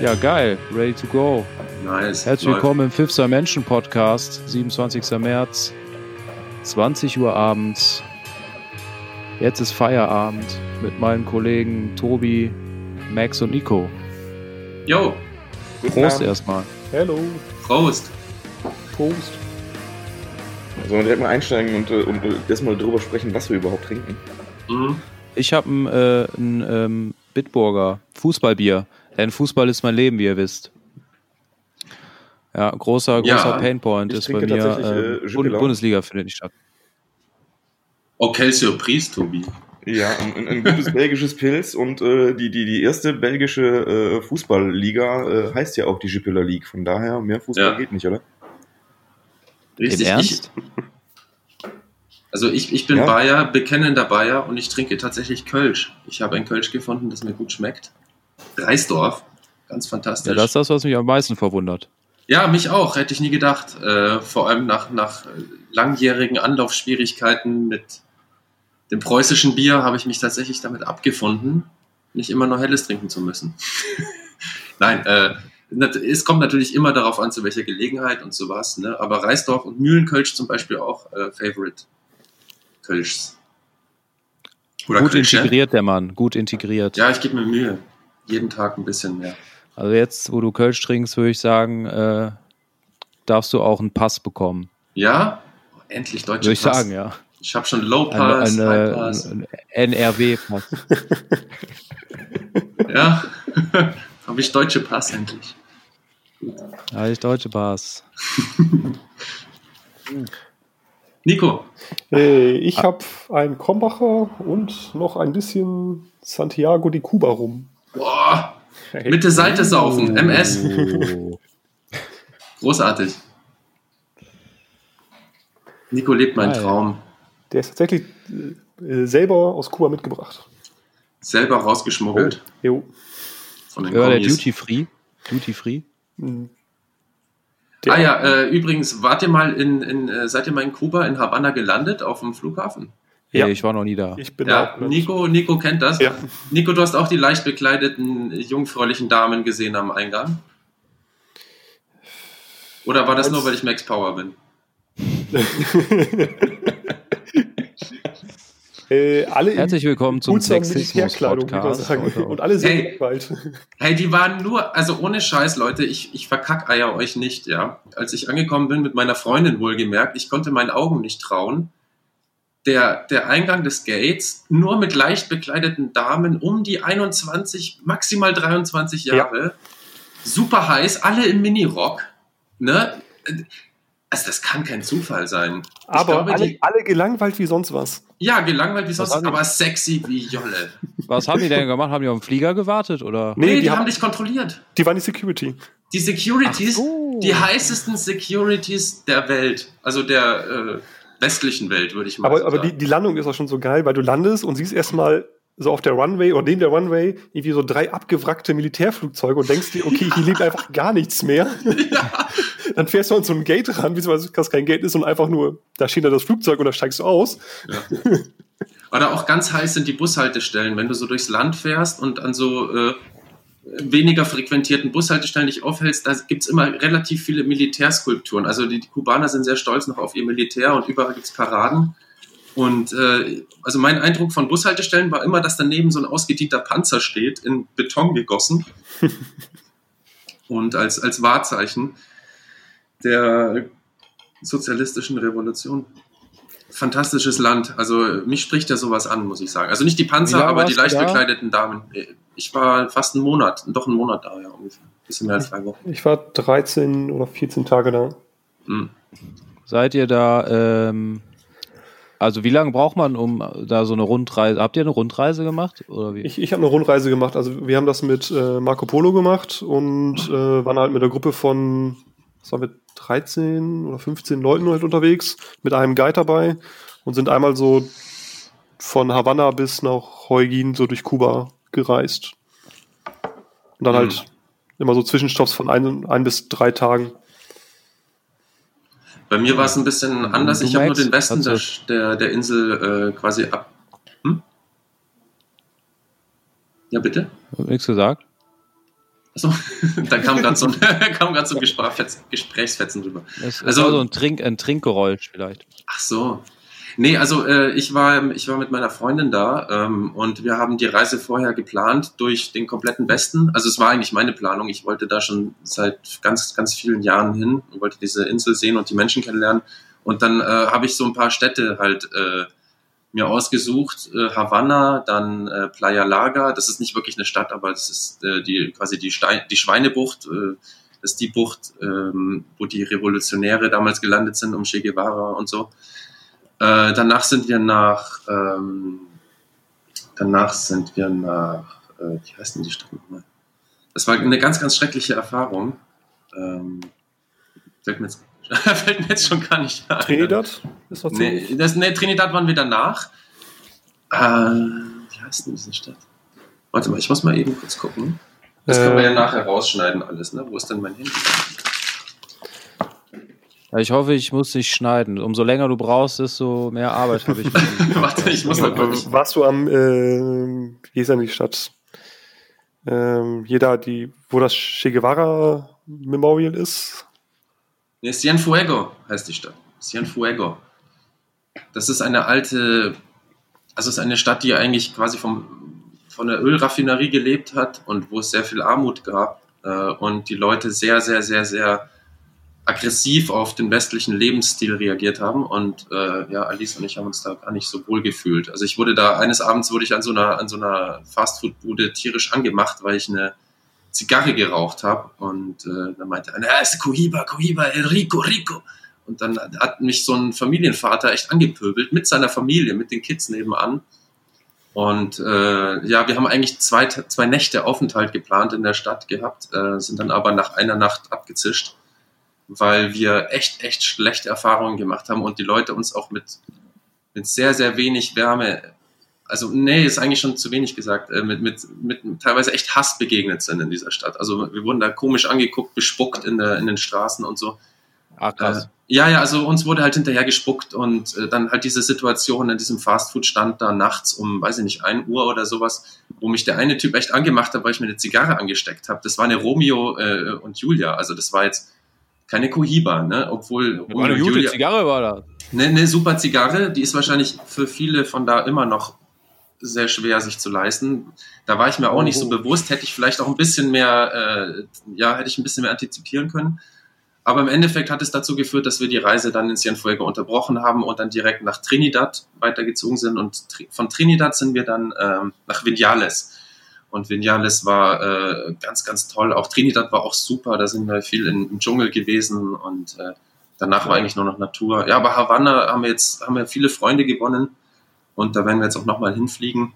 Ja, geil. Ready to go. Nice. Herzlich Läuft. willkommen im Fifthster Menschen Podcast, 27. März, 20 Uhr abends. Jetzt ist Feierabend mit meinen Kollegen Tobi, Max und Nico. Jo, Prost erstmal. Hallo, Prost. Prost. Sollen wir direkt mal einsteigen und, äh, und äh, erstmal drüber sprechen, was wir überhaupt trinken? Mhm. Ich habe ein, äh, ein ähm, Bitburger Fußballbier. Denn Fußball ist mein Leben, wie ihr wisst. Ja, großer, Ja. großer Painpoint Ich ist bei mir. äh, ähm. Bund Bundesliga findet nicht statt. Okay, Surprise, Tobi. Ja, ein, ein, ein gutes belgisches Pilz und äh, die, die, die erste belgische äh, Fußballliga äh, heißt ja auch die Jupiler League. Von daher, mehr Fußball Ja. geht nicht, oder? Richtig. Im Ernst? Ich, also ich, ich bin Ja. Bayer, bekennender Bayer und ich trinke tatsächlich Kölsch. Ich habe ein Kölsch gefunden, das mir gut schmeckt. Reisdorf. Ganz fantastisch. Ja, das ist das, was mich am meisten verwundert. Ja, mich auch, hätte ich nie gedacht. Äh, vor allem nach, nach äh, langjährigen Anlaufschwierigkeiten mit dem preußischen Bier habe ich mich tatsächlich damit abgefunden, nicht immer nur Helles trinken zu müssen. Nein, äh, es kommt natürlich immer darauf an, zu welcher Gelegenheit und so was. Ne? Aber Reisdorf und Mühlenkölsch zum Beispiel auch äh, Favorite Kölschs. Oder gut Kölsche. integriert, der Mann. Gut integriert. Ja, ich gebe mir Mühe. Jeden Tag ein bisschen mehr. Also jetzt, wo du Kölsch trinkst, würde ich sagen, äh, darfst du auch einen Pass bekommen. Ja? Endlich deutsche Würde ich Pass. sagen, ja. Ich habe schon Low Pass, ein, High äh, Pass. ein NRW-Pass. Ja, habe ich deutsche Pass endlich. Ja, ich deutsche Pass. Nico, Äh, ich habe ein Krombacher und noch ein bisschen Santiago de Cuba rum. Boah, Mitte Seite saufen, MS, Oh. großartig. Nico lebt meinen Geil. Traum. Der ist tatsächlich äh, selber aus Kuba mitgebracht. Selber rausgeschmuggelt Jo. von den Ja, der. Duty Free. Duty Free. Hm. Der- Ah ja, äh, übrigens, wart ihr mal in, in äh, seid ihr mal in Kuba, in Havanna gelandet, auf dem Flughafen? Ja. Ich war noch nie da. Ich bin Ja, da. Nico, Nico kennt das. Ja. Nico, du hast auch die leicht bekleideten, jungfräulichen Damen gesehen am Eingang? Oder war das Als- nur, weil ich Max Power bin? äh, alle Herzlich willkommen zum sagen. heute Und alle sehr Hey. bald. Hey, die waren nur, also ohne Scheiß, Leute, ich, ich verkackeier euch nicht, ja. Als ich angekommen bin mit meiner Freundin wohlgemerkt, ich konnte meinen Augen nicht trauen. Der, der Eingang des Gates, nur mit leicht bekleideten Damen um die 21, maximal 23 Ja. Jahre. Super heiß, alle im Minirock. Ne? Also das kann kein Zufall sein. Ich Aber glaube, alle, die, alle gelangweilt wie sonst was. ja, gelangweilt wie sonst, haben die- aber sexy wie Jolle. Was haben die denn gemacht? Haben die auf den Flieger gewartet? Oder? Nee, Nee, die die, haben- dich kontrolliert. Die waren die Security. Die Securities, so. die heißesten Securities der Welt, also der äh, westlichen Welt, würde ich mal Aber, so aber sagen. die, die Landung ist auch schon so geil, weil du landest und siehst erstmal so auf der Runway oder neben der Runway irgendwie so drei abgewrackte Militärflugzeuge und denkst dir, okay, hier lebt einfach gar nichts mehr. ja, Dann fährst du an so ein Gate ran, beziehungsweise das kein Gate ist und einfach nur, da steht da das Flugzeug und da steigst du aus. ja. Oder auch ganz heiß sind die Bushaltestellen, wenn du so durchs Land fährst und an so äh, weniger frequentierten Bushaltestellen dich aufhältst, da gibt's immer relativ viele Militärskulpturen. Also die, die Kubaner sind sehr stolz noch auf ihr Militär und überall gibt's Paraden. Und äh, also mein Eindruck von Bushaltestellen war immer, dass daneben so ein ausgedienter Panzer steht, in Beton gegossen. und als, als Wahrzeichen der sozialistischen Revolution. Fantastisches Land. Also mich spricht ja sowas an, muss ich sagen. Also nicht die Panzer, aber die leicht bekleideten Damen. Ich war fast einen Monat, doch einen Monat da, ja, ungefähr. Bisschen mehr als zwei Wochen. Ich war 13 oder 14 Tage da. Hm. Seid ihr da, ähm, also wie lange braucht man, um da so eine Rundreise, habt ihr eine Rundreise gemacht? Oder wie? Ich, ich habe eine Rundreise gemacht. Also wir haben das mit äh, Marco Polo gemacht und äh, waren halt mit einer Gruppe von, was waren wir, 13 oder 15 Leuten halt unterwegs, mit einem Guide dabei und sind einmal so von Havanna bis nach Heugin so durch Kuba gereist. Und dann Mhm. halt immer so Zwischenstopps von ein, ein bis drei Tagen. Bei mir war es ein bisschen anders. Du, Ich habe nur den Westen der, hast der, der Insel äh, quasi ab. Hm? Ja, bitte? Hab nichts gesagt? Achso, da kam gerade so, ein- kam grad so ein Gesprächsfetzen, Gesprächsfetzen drüber. Das Also- also ein, Trink, ein Trinkgeräusch vielleicht. Ach so. Nee, also äh, ich, war, ich war mit meiner Freundin da ähm, und wir haben die Reise vorher geplant durch den kompletten Westen. Also es war eigentlich meine Planung. Ich wollte da schon seit ganz, ganz vielen Jahren hin und wollte diese Insel sehen und die Menschen kennenlernen. Und dann äh, habe ich so ein paar Städte halt äh, mir ausgesucht. Äh, Havanna, dann äh, Playa Laga. Das ist nicht wirklich eine Stadt, aber das ist äh, die, quasi die, Stein, die Schweinebucht. Äh, das ist die Bucht, ähm, wo die Revolutionäre damals gelandet sind, um Che Guevara und so. Äh, danach sind wir nach, ähm, danach sind wir nach, äh, wie heißt denn die Stadt nochmal? Das war eine ganz, ganz schreckliche Erfahrung. Ähm, fällt, mir jetzt, fällt mir jetzt schon gar nicht ein. Trinidad ist noch Nee, das, nee, Trinidad waren wir danach. Äh, wie heißt denn diese Stadt? Warte mal, ich muss mal eben kurz gucken. Das können wir ja Äh. nachher rausschneiden alles, ne? Wo ist denn mein Handy? Ja, Ich hoffe, ich muss nicht schneiden. Umso länger du brauchst, desto mehr Arbeit habe ich. Warte, ich muss mal Äh, wirklich. Warst du am, äh, wie ist denn die Stadt? Ähm, jeder, die, wo das Che Guevara Memorial ist. Nee, Cienfuego heißt die Stadt. Cienfuego. Das ist eine alte, also ist eine Stadt, die eigentlich quasi vom, von der Ölraffinerie gelebt hat und wo es sehr viel Armut gab äh, und die Leute sehr, sehr, sehr, sehr aggressiv auf den westlichen Lebensstil reagiert haben und äh, ja, Alice und ich haben uns da gar nicht so wohl gefühlt. Also ich wurde da, eines Abends wurde ich an so einer, an so einer Fastfood-Bude tierisch angemacht, weil ich eine Zigarre geraucht habe und äh, dann meinte einer, ja, ist Cohiba, Cohiba, El Rico, Rico. Und dann hat mich so ein Familienvater echt angepöbelt mit seiner Familie, mit den Kids nebenan. Und äh, ja, wir haben eigentlich zwei, zwei Nächte Aufenthalt geplant in der Stadt gehabt, äh, sind dann aber nach einer Nacht abgezischt, weil wir echt, echt schlechte Erfahrungen gemacht haben und die Leute uns auch mit, mit sehr, sehr wenig Wärme, also nee, ist eigentlich schon zu wenig gesagt, äh, mit, mit, mit teilweise echt Hass begegnet sind in dieser Stadt. Also wir wurden da komisch angeguckt, bespuckt in, der, in den Straßen und so. Ah, krass. Äh, ja, ja, also uns wurde halt hinterher gespuckt und äh, dann halt diese Situation in diesem Fastfood-Stand da nachts um, weiß ich nicht, 1 Uhr oder sowas, wo mich der eine Typ echt angemacht hat, weil ich mir eine Zigarre angesteckt habe. Das war eine Romeo äh, und Julia, also das war jetzt keine Cohiba, ne? Obwohl War eine Romeo und gute Julia, Zigarre war das. eine, eine super Zigarre, die ist wahrscheinlich für viele von da immer noch sehr schwer sich zu leisten. Da war ich mir auch nicht so Oh. bewusst, hätte ich vielleicht auch ein bisschen mehr, äh, ja, hätte ich ein bisschen mehr antizipieren können. Aber im Endeffekt hat es dazu geführt, dass wir die Reise dann in Cienfuego unterbrochen haben und dann direkt nach Trinidad weitergezogen sind. Und von Trinidad sind wir dann ähm, nach Vinales. Und Vinales war äh, ganz, ganz toll. Auch Trinidad war auch super. Da sind wir viel in, im Dschungel gewesen und äh, danach war eigentlich nur noch Natur. Ja, aber Havanna haben wir jetzt haben wir viele Freunde gewonnen und da werden wir jetzt auch nochmal hinfliegen.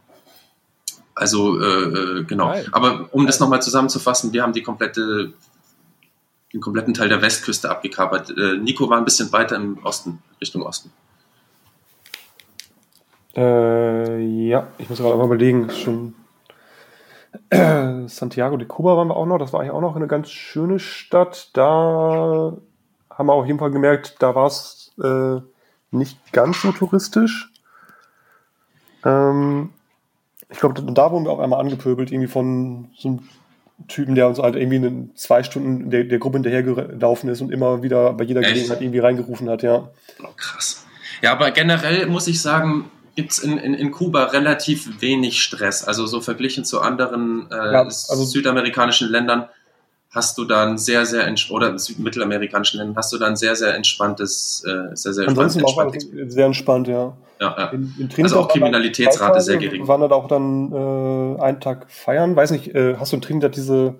Also äh, äh, genau. Geil. Aber um das nochmal zusammenzufassen, wir haben die komplette den kompletten Teil der Westküste abgekapert. Äh, Nico war ein bisschen weiter im Osten, Richtung Osten. Äh, ja, ich muss gerade mal überlegen. Schon äh, Santiago de Cuba waren wir auch noch. Das war eigentlich auch noch eine ganz schöne Stadt. Da haben wir auf jeden Fall gemerkt, da war es äh, nicht ganz so touristisch. Ähm, ich glaube, da wurden wir auch einmal angepöbelt, irgendwie von so einem Typen, der uns halt irgendwie in zwei Stunden der, der Gruppe hinterhergelaufen ist und immer wieder bei jeder Echt? Gelegenheit irgendwie reingerufen hat, ja. Oh, krass. Ja, aber generell muss ich sagen, gibt es in, in, in Kuba relativ wenig Stress. Also so verglichen zu anderen äh, Ja, also- südamerikanischen Ländern hast du da ein sehr, sehr oder südmittelamerikanischen Ländern hast du da ein sehr, sehr entspanntes, äh, sehr, sehr Ansonsten entspanntes alles sehr entspannt, ja. ja, ja. In, in Also auch Kriminalitätsrate sehr gering. Waren da auch dann äh, einen Tag feiern? Weiß nicht, äh, hast du in Trinidad diese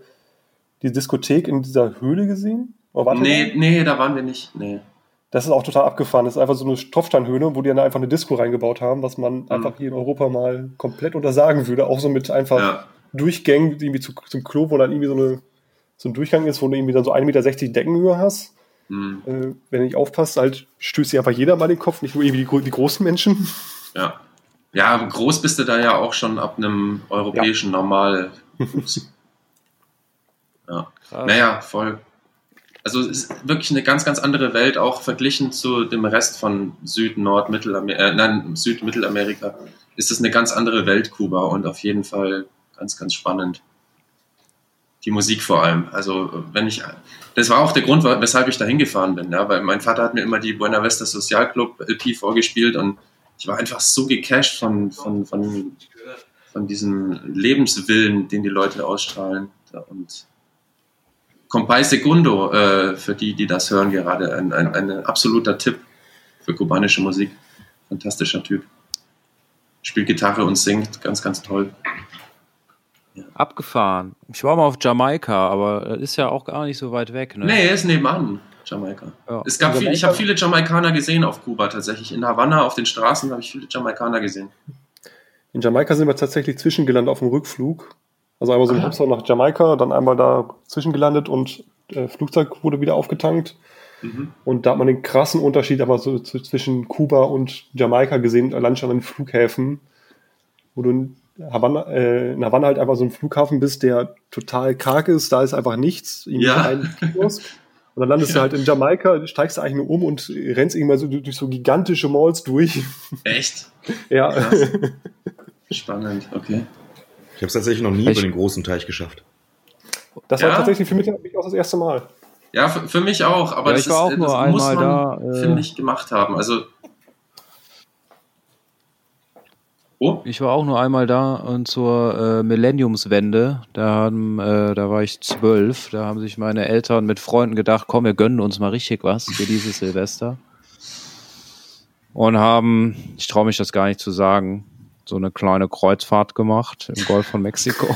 die Diskothek in dieser Höhle gesehen? Oder ihr Nee, da? nee, da waren wir nicht. Nee. Das ist auch total abgefahren. Das ist einfach so eine Tropfsteinhöhle, wo die dann einfach eine Disco reingebaut haben, was man Mhm. einfach hier in Europa mal komplett untersagen würde. Auch so mit einfach Ja. Durchgängen irgendwie zu, zum Klo, wo dann irgendwie so, eine, so ein Durchgang ist, wo du irgendwie dann so 1,60 Meter Deckenhöhe hast. Hm, Äh, wenn du nicht aufpasst, halt stößt dir einfach jeder mal den Kopf, nicht nur irgendwie die, die großen Menschen. ja. Ja, groß bist du da ja auch schon ab einem europäischen Normal. ja. Krass. Naja, voll. Also es ist wirklich eine ganz, ganz andere Welt, auch verglichen zu dem Rest von Süd, Nord, Mittelamerika, äh, nein, Süd, Mittelamerika, ist es eine ganz andere Welt, Kuba, und auf jeden Fall ganz, ganz spannend. Die Musik vor allem. Also wenn ich, das war auch der Grund, weshalb ich da hingefahren bin, ja, weil mein Vater hat mir immer die Buena Vista Social Club LP vorgespielt und ich war einfach so gecasht von, von, von, von diesem Lebenswillen, den die Leute ausstrahlen. Und Compay Segundo, äh, für die, die das hören, gerade ein, ein, ein absoluter Tipp für kubanische Musik. Fantastischer Typ. Spielt Gitarre und singt, ganz, ganz toll. Abgefahren. Ich war mal auf Jamaika, aber das ist ja auch gar nicht so weit weg. Ne? Nee, er ist nebenan, Jamaika. Ja. Es gab viel, ich habe viele Jamaikaner gesehen auf Kuba tatsächlich. In Havanna auf den Straßen habe ich viele Jamaikaner gesehen. In Jamaika sind wir tatsächlich zwischengelandet auf dem Rückflug. Also einmal so ein Hopser nach Jamaika, dann einmal da zwischengelandet und äh, Flugzeug wurde wieder aufgetankt. Mhm. Und da hat man den krassen Unterschied aber so zwischen Kuba und Jamaika gesehen, allein schon an den Flughäfen, wo du Havanna, äh, in Havanna halt einfach so ein Flughafen bist, der total karg ist, da ist einfach nichts. Ja. Ein Kiosk. Und dann landest ja. du halt in Jamaika, steigst du eigentlich nur um und rennst irgendwann so durch so gigantische Malls durch. Echt? ja. Krass. Spannend, okay. Ich habe es tatsächlich noch nie ich über den großen Teich geschafft. Das ja? war tatsächlich für mich auch das erste Mal. Ja, für, für mich auch, aber ja, das, ist, auch das muss man, da, äh, finde ich, gemacht haben. Also Oh. Ich war auch nur einmal da und zur äh, Millenniumswende, da, haben, äh, da war ich zwölf, da haben sich meine Eltern mit Freunden gedacht, komm, wir gönnen uns mal richtig was für dieses Silvester. Und haben, ich traue mich das gar nicht zu sagen, so eine kleine Kreuzfahrt gemacht im Golf von Mexiko.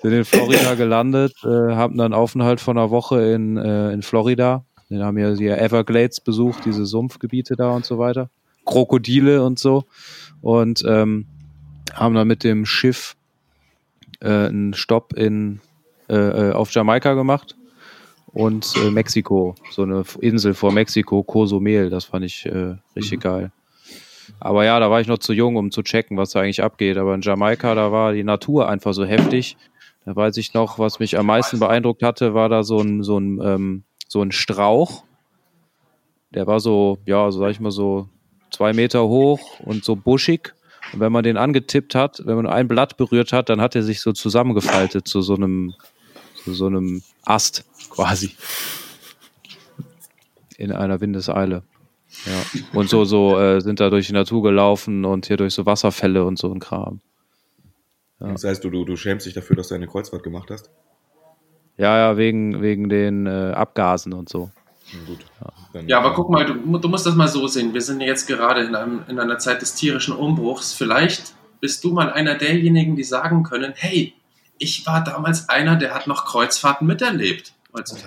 Sind in Florida gelandet, äh, haben dann Aufenthalt von einer Woche in, äh, in Florida. Wir haben ja die Everglades besucht, diese Sumpfgebiete da und so weiter. Krokodile und so. Und ähm, haben dann mit dem Schiff äh, einen Stopp in, äh, äh, auf Jamaika gemacht und äh, Mexiko, so eine Insel vor Mexiko, Cozumel, das fand ich äh, richtig mhm. geil. Aber ja, da war ich noch zu jung, um zu checken, was da eigentlich abgeht. Aber in Jamaika, da war die Natur einfach so heftig. Da weiß ich noch, was mich am meisten beeindruckt hatte, war da so ein, so ein, ähm, so ein Strauch. Der war so, ja, so sag ich mal so zwei Meter hoch und so buschig. Und wenn man den angetippt hat, wenn man ein Blatt berührt hat, dann hat er sich so zusammengefaltet zu so einem, zu so einem Ast quasi. In einer Windeseile. Ja. Und so, so äh, sind da durch die Natur gelaufen und hier durch so Wasserfälle und so ein Kram. Ja. Das heißt, du, du, du schämst dich dafür, dass du eine Kreuzfahrt gemacht hast? Ja, ja, wegen, wegen den äh, Abgasen und so. Gut. Ja. ja, aber guck mal, du, du, musst das mal so sehen. Wir sind jetzt gerade in, einem, in einer Zeit des tierischen Umbruchs. Vielleicht bist du mal einer derjenigen, die sagen können, hey, ich war damals einer, der hat noch Kreuzfahrten miterlebt.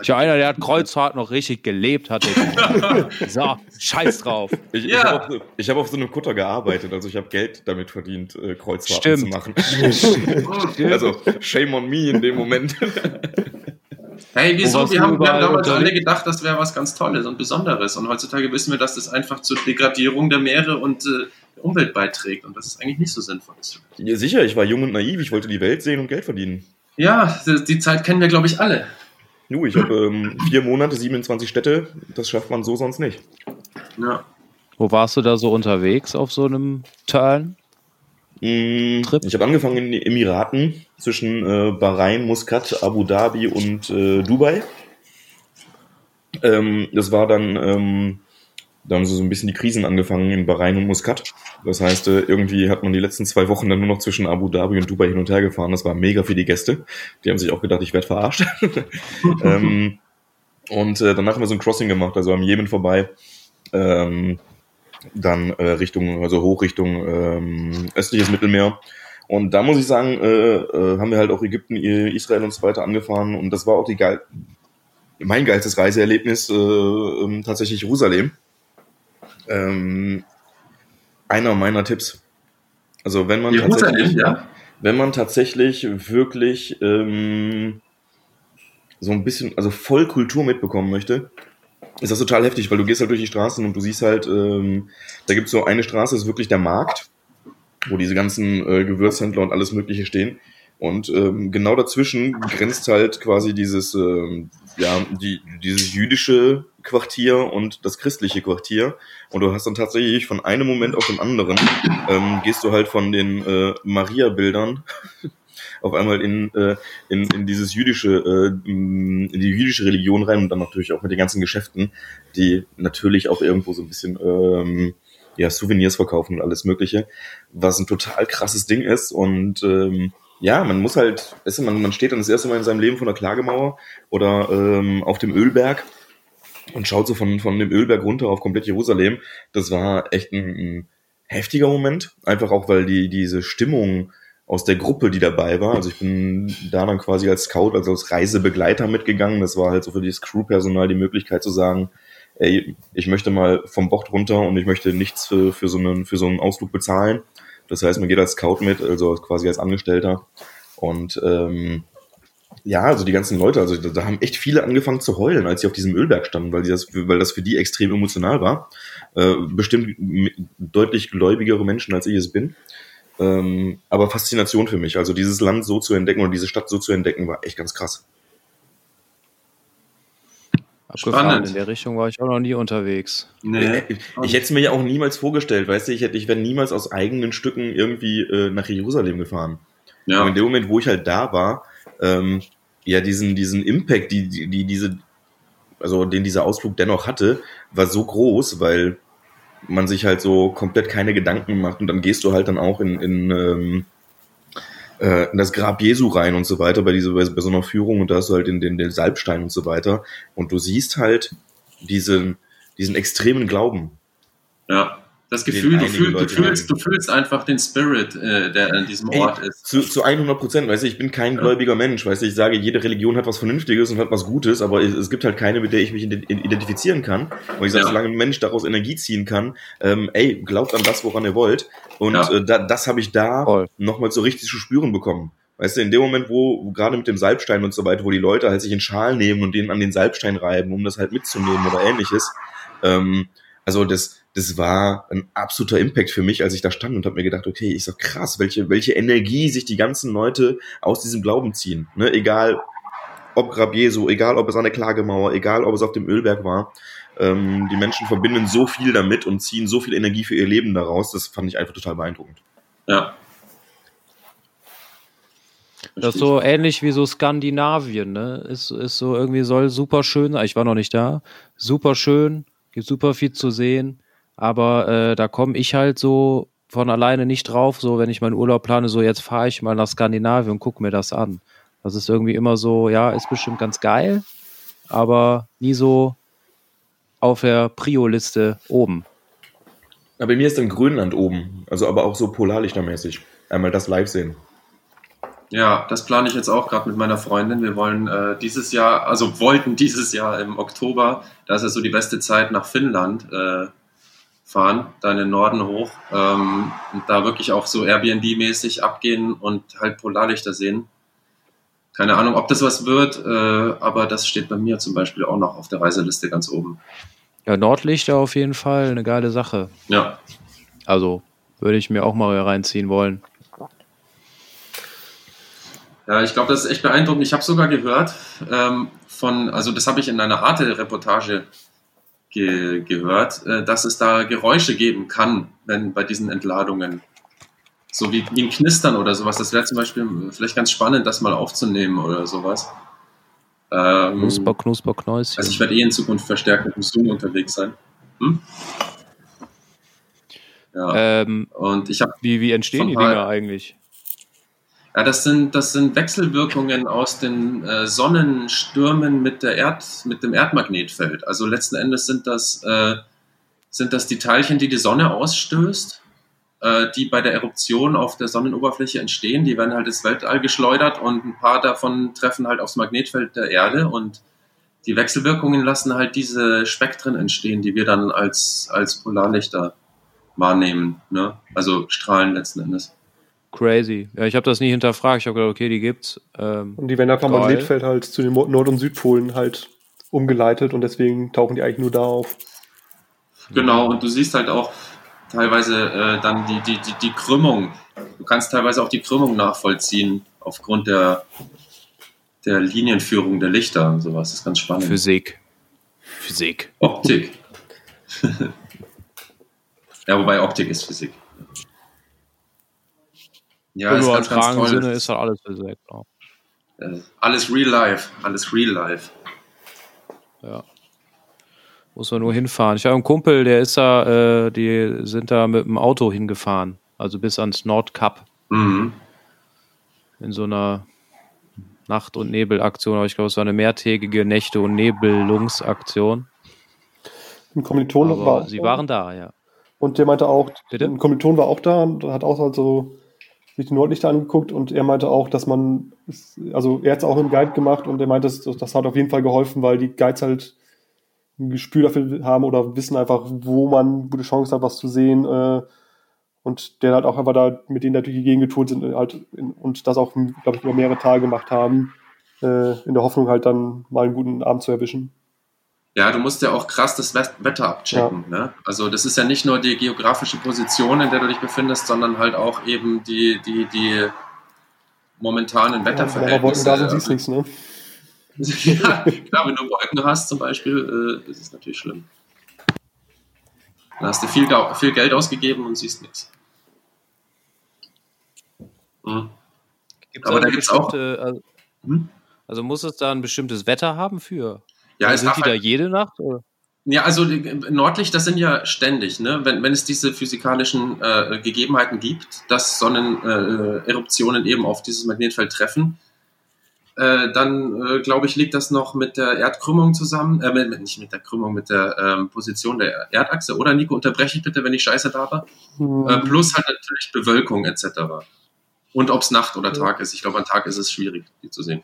Tja, einer, der hat Kreuzfahrt noch richtig gelebt, hat So, scheiß drauf. Ich, ja. ich habe auf, hab auf, so einem Kutter gearbeitet, also ich habe Geld damit verdient, äh, Kreuzfahrten Stimmt. zu machen. also, shame on me in dem Moment. Hey, wieso? Wir haben, wir haben damals alle gedacht, das wäre was ganz Tolles und Besonderes. Und heutzutage wissen wir, dass das einfach zur Degradierung der Meere und äh, der Umwelt beiträgt und dass es eigentlich nicht so sinnvoll ist. Ja, sicher, ich war jung und naiv, ich wollte die Welt sehen und Geld verdienen. Ja, die Zeit kennen wir, glaube ich, alle. Nu, ich habe ähm, vier Monate, 27 Städte, das schafft man so sonst nicht. Ja. Wo warst du da so unterwegs auf so einem Turn? Mm, ich habe angefangen in den Emiraten zwischen äh, Bahrain, Muscat, Abu Dhabi und äh, Dubai. Ähm, das war dann, ähm, da haben so ein bisschen die Krisen angefangen in Bahrain und Muscat. Das heißt, äh, irgendwie hat man die letzten zwei Wochen dann nur noch zwischen Abu Dhabi und Dubai hin und her gefahren. Das war mega für die Gäste. Die haben sich auch gedacht, ich werde verarscht. ähm, und äh, danach haben wir so ein Crossing gemacht, also am Jemen vorbei. Ähm, dann äh, Richtung, also hoch Richtung ähm, östliches Mittelmeer. Und da muss ich sagen, äh, äh, haben wir halt auch Ägypten, Israel und so weiter angefahren. Und das war auch die geil mein geilstes Reiseerlebnis, äh, ähm, tatsächlich Jerusalem. Ähm, einer meiner Tipps. Also wenn man tatsächlich, ja. wenn man tatsächlich wirklich ähm, so ein bisschen, also voll Kultur mitbekommen möchte, ist das total heftig, weil du gehst halt durch die Straßen und du siehst halt, ähm, da gibt es so eine Straße, ist wirklich der Markt, wo diese ganzen äh, Gewürzhändler und alles Mögliche stehen. Und ähm, genau dazwischen grenzt halt quasi dieses, ähm, ja, die, dieses jüdische Quartier und das christliche Quartier. Und du hast dann tatsächlich von einem Moment auf den anderen, ähm, gehst du halt von den äh, Maria-Bildern auf einmal in, äh, in, in dieses jüdische, äh, in die jüdische Religion rein und dann natürlich auch mit den ganzen Geschäften, die natürlich auch irgendwo so ein bisschen ähm, ja, Souvenirs verkaufen und alles Mögliche, was ein total krasses Ding ist und ähm, ja, man muss halt, weißt du, man, man steht dann das erste Mal in seinem Leben vor der Klagemauer oder ähm, auf dem Ölberg und schaut so von, von dem Ölberg runter auf komplett Jerusalem. Das war echt ein, ein heftiger Moment. Einfach auch, weil die, diese Stimmung aus der Gruppe, die dabei war, also ich bin da dann quasi als Scout, also als Reisebegleiter mitgegangen. Das war halt so für dieses Crewpersonal die Möglichkeit zu sagen, ey, ich möchte mal vom Bord runter und ich möchte nichts für, für, so, einen, für so einen Ausflug bezahlen. Das heißt, man geht als Scout mit, also quasi als Angestellter. Und ähm, ja, also die ganzen Leute, also da, da, haben echt viele angefangen zu heulen, als sie auf diesem Ölberg standen, weil, die das, weil das für die extrem emotional war. Äh, bestimmt deutlich gläubigere Menschen, als ich es bin. Ähm, aber Faszination für mich. Also dieses Land so zu entdecken und diese Stadt so zu entdecken, war echt ganz krass. Abgefahren. Spannend. In der Richtung war ich auch noch nie unterwegs. Nee. Ich, hätte es mir ja auch niemals vorgestellt, weißt du, ich, hätte, ich wäre niemals aus eigenen Stücken irgendwie äh, nach Jerusalem gefahren. Ja. Und in dem Moment, wo ich halt da war, ähm, ja, diesen, diesen Impact, die, die, die diese, also den dieser Ausflug dennoch hatte, war so groß, weil man sich halt so komplett keine Gedanken macht und dann gehst du halt dann auch in, in, ähm, äh, in das Grab Jesu rein und so weiter bei dieser bei, so einer Führung und da hast du halt den, den, den Salbstein und so weiter und du siehst halt diesen diesen extremen Glauben. Ja. Das Gefühl, du, fühl, du, fühlst, du fühlst einfach den Spirit, äh, der an diesem Ey, Ort ist. Zu, zu 100 Prozent, weißt du, ich bin kein ja. gläubiger Mensch, weißt du, ich sage, jede Religion hat was Vernünftiges und hat was Gutes, aber es, es gibt halt keine, mit der ich mich identifizieren kann. Und ich sage, ja. solange ein Mensch daraus Energie ziehen kann, ähm, ey, glaubt an das, woran ihr wollt. Und ja. äh, da, das habe ich da nochmal so richtig zu spüren bekommen. Weißt du, in dem Moment, wo, gerade mit dem Salbstein und so weiter, wo die Leute halt sich in Schal nehmen und den an den Salbstein reiben, um das halt mitzunehmen oder ähnliches, ähm, also das, das war ein absoluter Impact für mich, als ich da stand und habe mir gedacht, okay, ich sag krass, welche, welche Energie sich die ganzen Leute aus diesem Glauben ziehen. Ne? Egal ob Grab Jesu, egal ob es an der Klagemauer, egal ob es auf dem Ölberg war. Ähm, die Menschen verbinden so viel damit und ziehen so viel Energie für ihr Leben daraus. Das fand ich einfach total beeindruckend. Ja. Das ist so ähnlich wie so Skandinavien, ne? Ist, ist so irgendwie soll super schön, ich war noch nicht da, super schön, gibt super viel zu sehen, aber äh, da komme ich halt so von alleine nicht drauf, so wenn ich meinen Urlaub plane, so jetzt fahre ich mal nach Skandinavien und gucke mir das an. Das ist irgendwie immer so, ja, ist bestimmt ganz geil, aber nie so auf der Prio-Liste oben. Ja, bei mir ist dann Grönland oben, also aber auch so polarlichtermäßig. Einmal das live sehen. Ja, das plane ich jetzt auch gerade mit meiner Freundin. Wir wollen äh, dieses Jahr, also wollten dieses Jahr im Oktober, da ist ja so die beste Zeit nach Finnland äh, fahren, da in den Norden hoch ähm, und da wirklich auch so Airbnb-mäßig abgehen und halt Polarlichter sehen. Keine Ahnung, ob das was wird, äh, aber das steht bei mir zum Beispiel auch noch auf der Reiseliste ganz oben. Ja, Nordlichter auf jeden Fall, eine geile Sache. Ja. Also würde ich mir auch mal reinziehen wollen. Ja, ich glaube, das ist echt beeindruckend. Ich habe sogar gehört ähm, von, also das habe ich in einer Arte-Reportage ge gehört, äh, dass es da Geräusche geben kann, wenn bei diesen Entladungen. So wie, wie ein Knistern oder sowas. Das wäre zum Beispiel vielleicht ganz spannend, das mal aufzunehmen oder sowas. Ähm, knusper, knusper, Knäuschen. Also ich werde eh in Zukunft verstärkt mit dem Zoom unterwegs sein. Hm? Ja. Ähm, und ich habe. Wie, wie entstehen die Dinger eigentlich? Ja, das sind, das sind Wechselwirkungen aus den äh, Sonnenstürmen mit, der Erd, mit dem Erdmagnetfeld. Also letzten Endes sind das, äh, sind das die Teilchen, die die Sonne ausstößt, äh, die bei der Eruption auf der Sonnenoberfläche entstehen. Die werden halt ins Weltall geschleudert und ein paar davon treffen halt aufs Magnetfeld der Erde und die Wechselwirkungen lassen halt diese Spektren entstehen, die wir dann als, als Polarlichter wahrnehmen. Ne? Also Strahlen letzten Endes. Crazy. Ja, ich habe das nie hinterfragt. Ich habe gedacht, okay, die gibt's. Ähm, und die werden einfach geil. Magnetfeld halt zu den Nord- und Südpolen halt umgeleitet und deswegen tauchen die eigentlich nur da auf. Genau, und du siehst halt auch teilweise äh, dann die, die, die, die Krümmung. Du kannst teilweise auch die Krümmung nachvollziehen aufgrund der, der Linienführung der Lichter und sowas. Das ist ganz spannend. Physik. Physik. Optik. ja, wobei Optik ist Physik. Ja, Im ist ganz, ganz übertragenen toll. Sinne ist halt alles weg. Genau. Äh, alles real life. Alles real life. Ja. Muss man nur hinfahren. Ich habe einen Kumpel, der ist da, äh, die sind da mit dem Auto hingefahren. Also bis ans Nordkap Mhm. in so einer Nacht- und Nebelaktion. Aber ich glaube, es war eine mehrtägige Nächte- und Nebelungsaktion. Ein Kommiliton war sie waren da, ja. Und der meinte auch, Bitte? ein Kommiliton war auch da und hat auch halt so sich die Nordlichter angeguckt und er meinte auch, dass man, also er hat es auch im Guide gemacht und er meinte, das, das hat auf jeden Fall geholfen, weil die Guides halt ein Gespür dafür haben oder wissen einfach, wo man gute Chance hat, was zu sehen. Äh, und der halt auch einfach da mit denen natürlich die Gegend sind halt und das auch, glaube ich, über mehrere Tage gemacht haben, äh, in der Hoffnung halt dann mal einen guten Abend zu erwischen. Ja, du musst ja auch krass das Wet- Wetter abchecken. Ne? Also das ist ja nicht nur die geografische Position, in der du dich befindest, sondern halt auch eben die, die, die momentanen Ja, wenn da Wetterverhältnisse. sind, siehst du nichts, ne? ja, klar, wenn du Wolken hast zum Beispiel, äh, ist es natürlich schlimm. Dann hast du viel, viel Geld ausgegeben und siehst nichts. Mhm. Gibt's Aber da gibt's auch- bestimmte, Also, Hm? also muss es da ein bestimmtes Wetter haben für? Ja, es sind die da jede Nacht? Oder? ja, also die- Nordlichter sind ja ständig, ne? wenn, wenn es diese physikalischen äh, Gegebenheiten gibt, dass Sonneneruptionen äh, eben auf dieses Magnetfeld treffen, äh, dann äh, glaube ich, liegt das noch mit der Erdkrümmung zusammen, äh, mit, nicht mit der Krümmung, mit der ähm, Position der Erdachse. Oder Nico, unterbreche ich bitte, wenn ich scheiße laber? Hm. Äh, plus halt natürlich Bewölkung etc. Und ob es Nacht oder Tag ist. Ich glaube, an Tag ist es schwierig, die zu sehen.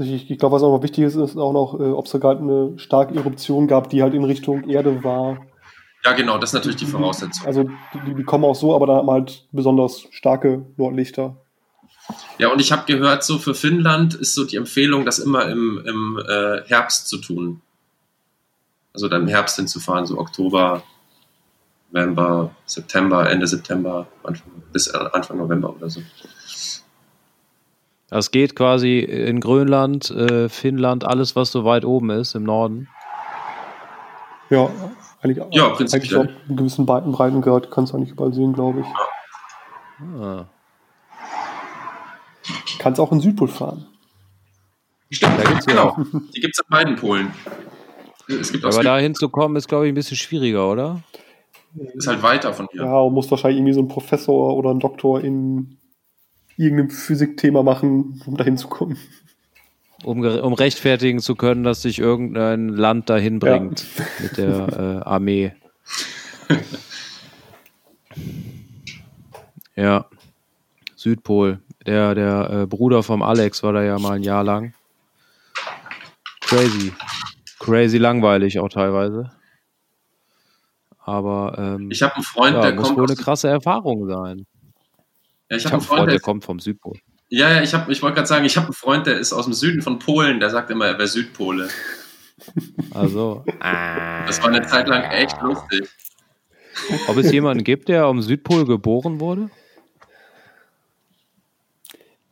Ich, ich glaube, was auch noch wichtig ist, ist auch noch, äh, ob es da gerade eine starke Eruption gab, die halt in Richtung Erde war. Ja, genau, das ist natürlich die Voraussetzung. Also die, die kommen auch so, aber da hat man halt besonders starke Nordlichter. Ja, und ich habe gehört, so für Finnland ist so die Empfehlung, das immer im, im äh, Herbst zu tun. Also dann im Herbst hinzufahren, so Oktober, November, September, Ende September, Anfang, bis äh, Anfang November oder so. Das geht quasi in Grönland, äh, Finnland, alles, was so weit oben ist im Norden. Ja, eigentlich, Ja, eigentlich prinzipiell. auch einen gewissen Breiten- Breitengrad kannst du eigentlich überall sehen, glaube ich. Ah. Kannst auch in Südpol fahren. Stimmt, Da gibt's ja genau. Die gibt es an beiden Polen. Es gibt auch Aber da hinzukommen ist, glaube ich, ein bisschen schwieriger, oder? ist halt weiter von hier. Ja, und musst wahrscheinlich irgendwie so einen Professor oder einen Doktor in irgendeinem Physikthema machen, um dahin zu kommen. Um, um rechtfertigen zu können, dass sich irgendein Land dahin bringt mit der äh, Armee. ja, Südpol. Der, der äh, Bruder vom Alex war da ja mal ein Jahr lang. Crazy. Crazy langweilig auch teilweise. Aber ähm, Ich habe einen Freund, ja, der muss kommt wohl eine krasse Erfahrung sein. Ja, ich Ich hab habe einen einen Freund, Freund, der der, kommt vom Südpol. ja, ja, ich, hab- ich wollte gerade sagen, ich habe einen Freund, der ist aus dem Süden von Polen, der sagt immer, er wäre Südpole. Also, Das war eine Zeit lang echt lustig. ob es jemanden gibt, der am Südpol geboren wurde?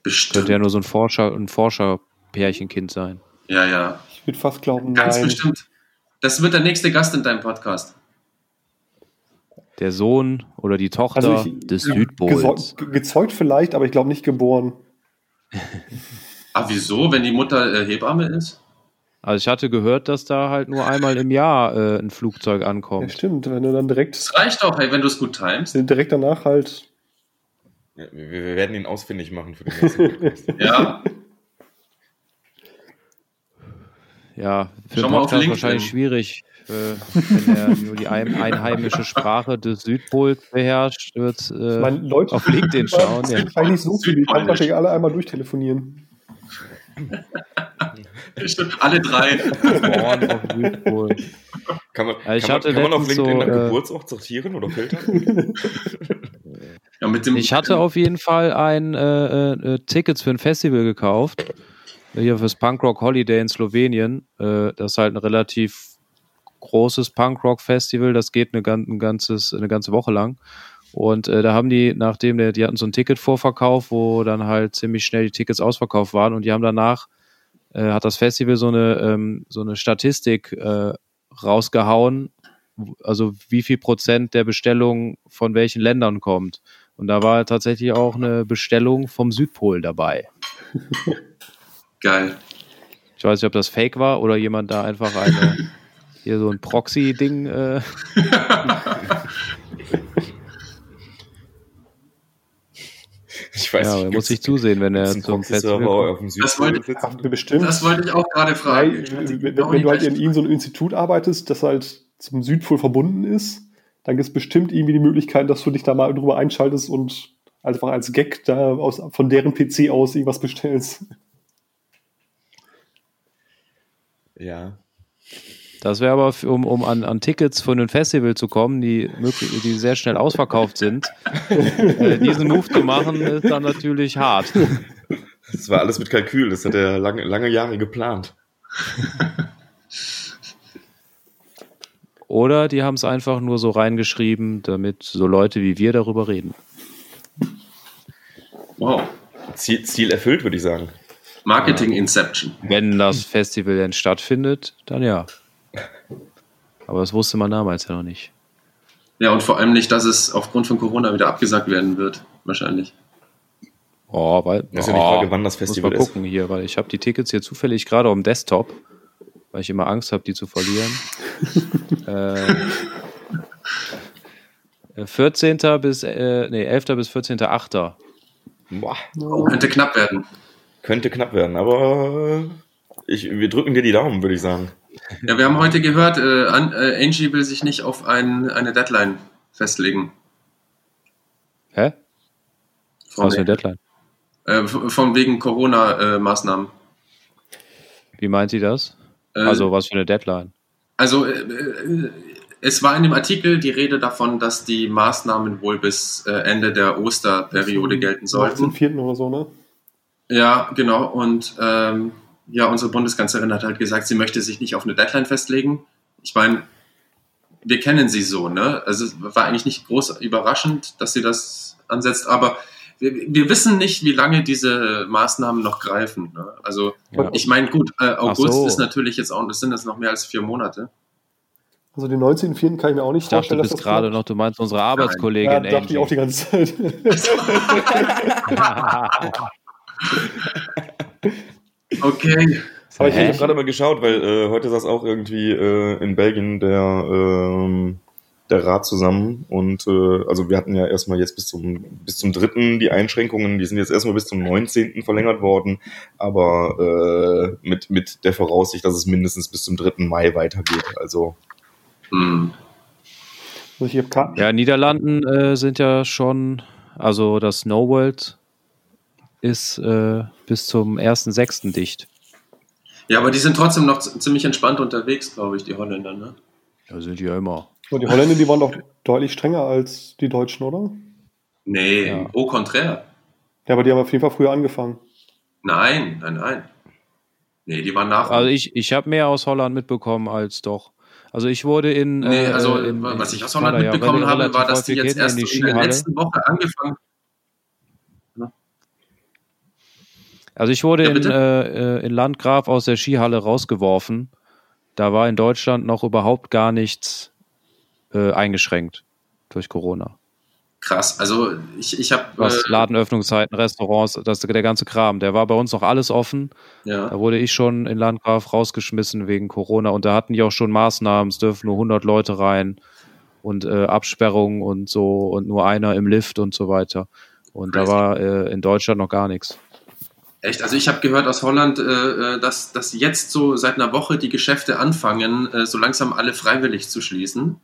Bestimmt. Könnte ja nur so ein Forscher, ein Forscher-Pärchenkind sein. Ja, ja. Ich würde fast glauben, Ganz nein. bestimmt. Das wird der nächste Gast in deinem Podcast. Der Sohn oder die Tochter Also ich- des Südpols. ge- gezeugt vielleicht, aber ich glaube nicht geboren. Ah, wieso? Wenn die Mutter äh, Hebamme ist? Also ich hatte gehört, dass da halt nur einmal im Jahr äh, ein Flugzeug Ja, ankommt. stimmt, wenn du dann direkt, Das reicht doch, hey, wenn du es gut timest. direkt danach halt. Ja, wir, wir werden ihn ausfindig machen für den nächsten Podcast. Ja, Ja, für Schau einen mal auf Podcast LinkedIn. wahrscheinlich schwierig. Äh, wenn er nur die ein, einheimische Sprache des Südpols beherrscht, wird Ich äh, meine, Leute auf LinkedIn schauen. Ja. eigentlich so viel, die Südpolnisch. wahrscheinlich alle einmal durchtelefonieren. stimmt. Alle drei. Born auf Südpol. Kann man, ich kann man, hatte kann man auf LinkedIn so, nach äh, Geburtsort sortieren oder filtern? Ja, mit dem, Ich hatte auf jeden Fall ein äh, äh, Tickets für ein Festival gekauft. Hier fürs Punkrock Holiday in Slowenien. Äh, das ist halt ein relativ großes Punkrock-Festival. Das geht eine, ein ganzes, eine ganze Woche lang. Und äh, da haben die, nachdem der, die hatten so einen Ticketvorverkauf, wo dann halt ziemlich schnell die Tickets ausverkauft waren und die haben danach, äh, hat das Festival so eine, ähm, so eine Statistik äh, rausgehauen, also wie viel Prozent der Bestellung von welchen Ländern kommt. Und da war tatsächlich auch eine Bestellung vom Südpol dabei. Geil. Ich weiß nicht, ob das fake war oder jemand da einfach eine, hier so ein Proxy-Ding. Äh, Ich weiß ja, nicht, er muss sich zusehen, wenn er zum kommt. auf dem Das wollte ich- bestimmt. Das wollte ich auch gerade fragen. Wenn, wenn du halt in irgendeinem so einem Institut arbeitest, das halt zum Südpol verbunden ist, dann gibt es bestimmt irgendwie die Möglichkeit, dass du dich da mal drüber einschaltest und einfach als Gag da aus, von deren PC aus irgendwas bestellst. Ja. Das wäre aber, für, um, um an, an Tickets von einem Festival zu kommen, die, möglich, die sehr schnell ausverkauft sind, äh, diesen Move zu machen, ist dann natürlich hart. Das war alles mit Kalkül, das hat er lange, lange Jahre geplant. Oder die haben es einfach nur so reingeschrieben, damit so Leute wie wir darüber reden. Wow. Ziel, Ziel erfüllt, würde ich sagen. Marketing Inception. Wenn das Festival denn stattfindet, dann ja. Aber das wusste man damals ja noch nicht. Ja, und vor allem nicht, dass es aufgrund von Corona wieder abgesagt werden wird. Wahrscheinlich. Oh, weil, Das ist ja die oh, Frage, wann das muss Festival mal ist. gucken hier, weil ich habe die Tickets hier zufällig gerade auf dem Desktop, weil ich immer Angst habe, die zu verlieren. äh, 14. bis, äh, nee, 11. bis 14.8. Boah, Oh, könnte knapp werden. Könnte knapp werden, aber ich, wir drücken dir die Daumen, würde ich sagen. Ja, wir haben heute gehört, äh, äh, Angie will sich nicht auf ein, eine Deadline festlegen. Hä? Von, Was für eine Deadline? äh, von wegen Corona-Maßnahmen. Wie meint sie das? Äh, Also, was für eine Deadline? Also äh, es war in dem Artikel die Rede davon, dass die Maßnahmen wohl bis Ende der Osterperiode gelten sollten. vierten oder so, ne? Ja, genau. Und ähm, ja, unsere Bundeskanzlerin hat halt gesagt, sie möchte sich nicht auf eine Deadline festlegen. Ich meine, wir kennen sie so, ne? Also es war eigentlich nicht groß überraschend, dass sie das ansetzt, aber wir, wir wissen nicht, wie lange diese Maßnahmen noch greifen. Ne? Also Ja. ich meine, gut, äh, August so. ist natürlich jetzt auch, das sind jetzt noch mehr als vier Monate. Also den 19.04. kann ich mir auch nicht Ich dachte, vorstellen, du bist das gerade noch, du meinst unsere Ja, Arbeitskollegin dachte ich auch die ganze Zeit. Okay. Aber ich Ich habe gerade mal geschaut, weil äh, heute saß auch irgendwie äh, in Belgien der, ähm, der Rat zusammen und äh, also wir hatten ja erstmal jetzt bis zum bis zum dritten die Einschränkungen, die sind jetzt erstmal bis zum 19. verlängert worden, aber äh, mit, mit der Voraussicht, dass es mindestens bis zum 3. Mai weitergeht. Also Hm. Ich hab Karten. Ja, Niederlanden äh, sind ja schon, also das Snow World ist äh, bis zum 1.6. dicht. Ja, aber die sind trotzdem noch ziemlich entspannt unterwegs, glaube ich, die Holländer, ne? Da sind die ja immer. Aber die Holländer, die waren doch deutlich strenger als die Deutschen, oder? Nee, Ja. au contraire. Ja, aber die haben auf jeden Fall früher angefangen. Nein, nein, nein. Nee, die waren nach. Also ich, ich habe mehr aus Holland mitbekommen als doch. Also ich wurde in. nee, äh, also in, was ich aus Holland mitbekommen habe, war, dass die jetzt erst in in, die der letzten Woche angefangen Also ich wurde Ja, in, äh, äh, in Landgraf aus der Skihalle rausgeworfen. Da war in Deutschland noch überhaupt gar nichts äh, eingeschränkt durch Corona. Krass. Also ich, ich habe Was äh, Ladenöffnungszeiten, Restaurants, das, der ganze Kram. Der war bei uns noch alles offen. ja, Da wurde ich schon in Landgraf rausgeschmissen wegen Corona und da hatten die auch schon Maßnahmen, es dürfen nur 100 Leute rein und äh, Absperrungen und so und nur einer im Lift und so weiter. Und da Crazy. war äh, in Deutschland noch gar nichts. Echt. Also ich habe gehört aus Holland, äh, äh, dass, dass jetzt so seit einer Woche die Geschäfte anfangen, äh, so langsam alle freiwillig zu schließen.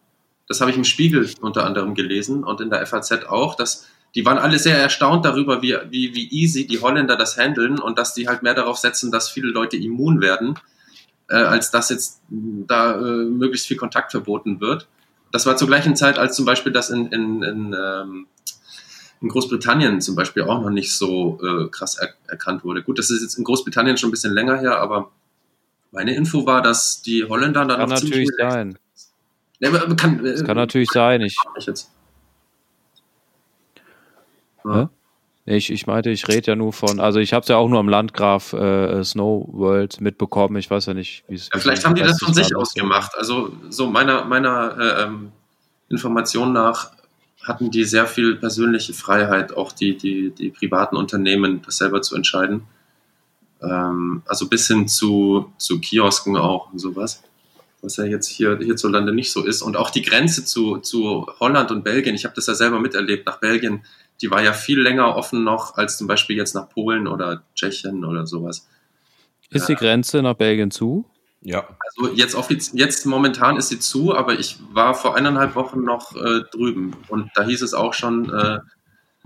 Das habe ich im Spiegel unter anderem gelesen und in der FAZ auch, dass die waren alle sehr erstaunt darüber, wie, wie, wie easy die Holländer das handeln und dass die halt mehr darauf setzen, dass viele Leute immun werden, äh, als dass jetzt da äh, möglichst viel Kontakt verboten wird. Das war zur gleichen Zeit, als zum Beispiel das in, in, in, ähm, in Großbritannien zum Beispiel auch noch nicht so äh, krass er erkannt wurde. Gut, das ist jetzt in Großbritannien schon ein bisschen länger her, aber meine Info war, dass die Holländer dann Kann noch natürlich sein. Ja, aber kann, äh, Das kann natürlich sein. Ich, ich jetzt. Hä? Ich, ich meinte, ich rede ja nur von, also ich habe es ja auch nur am Landgraf äh, Snow World mitbekommen. Ich weiß ja nicht, wie es. Ja, vielleicht haben die das von sich aus gemacht. Also so meiner meiner äh, ähm, Information nach hatten die sehr viel persönliche Freiheit, auch die die die privaten Unternehmen das selber zu entscheiden. Ähm, also bis hin zu zu Kiosken auch und sowas was ja jetzt hier hierzulande nicht so ist. Und auch die Grenze zu, zu Holland und Belgien, ich habe das ja selber miterlebt, nach Belgien, die war ja viel länger offen noch als zum Beispiel jetzt nach Polen oder Tschechien oder sowas. Ist die Grenze nach Belgien zu? Ja. Also jetzt, jetzt momentan ist sie zu, aber ich war vor eineinhalb Wochen noch äh, drüben und da hieß es auch schon, äh,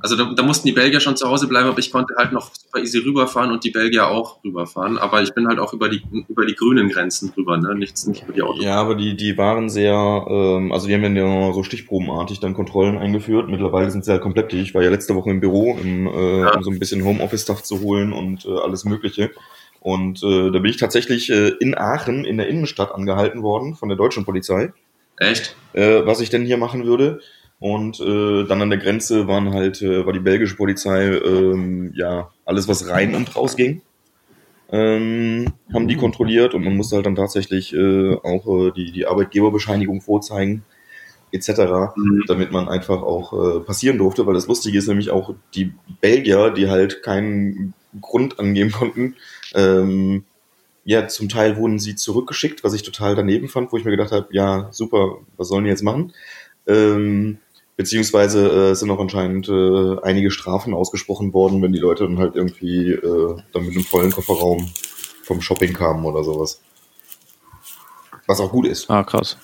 also da, da, mussten die Belgier schon zu Hause bleiben, aber ich konnte halt noch super easy rüberfahren und die Belgier auch rüberfahren. Aber ich bin halt auch über die über die grünen Grenzen drüber, ne? Nichts nicht über die Autos. Ja, aber die die waren sehr, ähm, also die haben ja so stichprobenartig dann Kontrollen eingeführt. Mittlerweile sind sie halt komplett. Ich war ja letzte Woche im Büro, im, äh, ja. um so ein bisschen Homeoffice-Stuff zu holen und äh, alles Mögliche. Und äh, da bin ich tatsächlich äh, in Aachen in der Innenstadt angehalten worden von der deutschen Polizei. Echt? Äh, was ich denn hier machen würde. Und äh, dann an der Grenze waren halt, äh, war die belgische Polizei, ähm, ja, alles was rein und raus ging, ähm, haben die kontrolliert und man musste halt dann tatsächlich äh, auch äh, die, die Arbeitgeberbescheinigung vorzeigen, etc., mhm. damit man einfach auch äh, passieren durfte, weil das Lustige ist nämlich auch die Belgier, die halt keinen Grund angeben konnten, ähm, ja, zum Teil wurden sie zurückgeschickt, was ich total daneben fand, wo ich mir gedacht habe, ja, super, was sollen die jetzt machen? Ähm, Beziehungsweise äh, sind auch anscheinend äh, einige Strafen ausgesprochen worden, wenn die Leute dann halt irgendwie äh, dann mit einem vollen Kofferraum vom Shopping kamen oder sowas. Was auch gut ist. Ah, krass.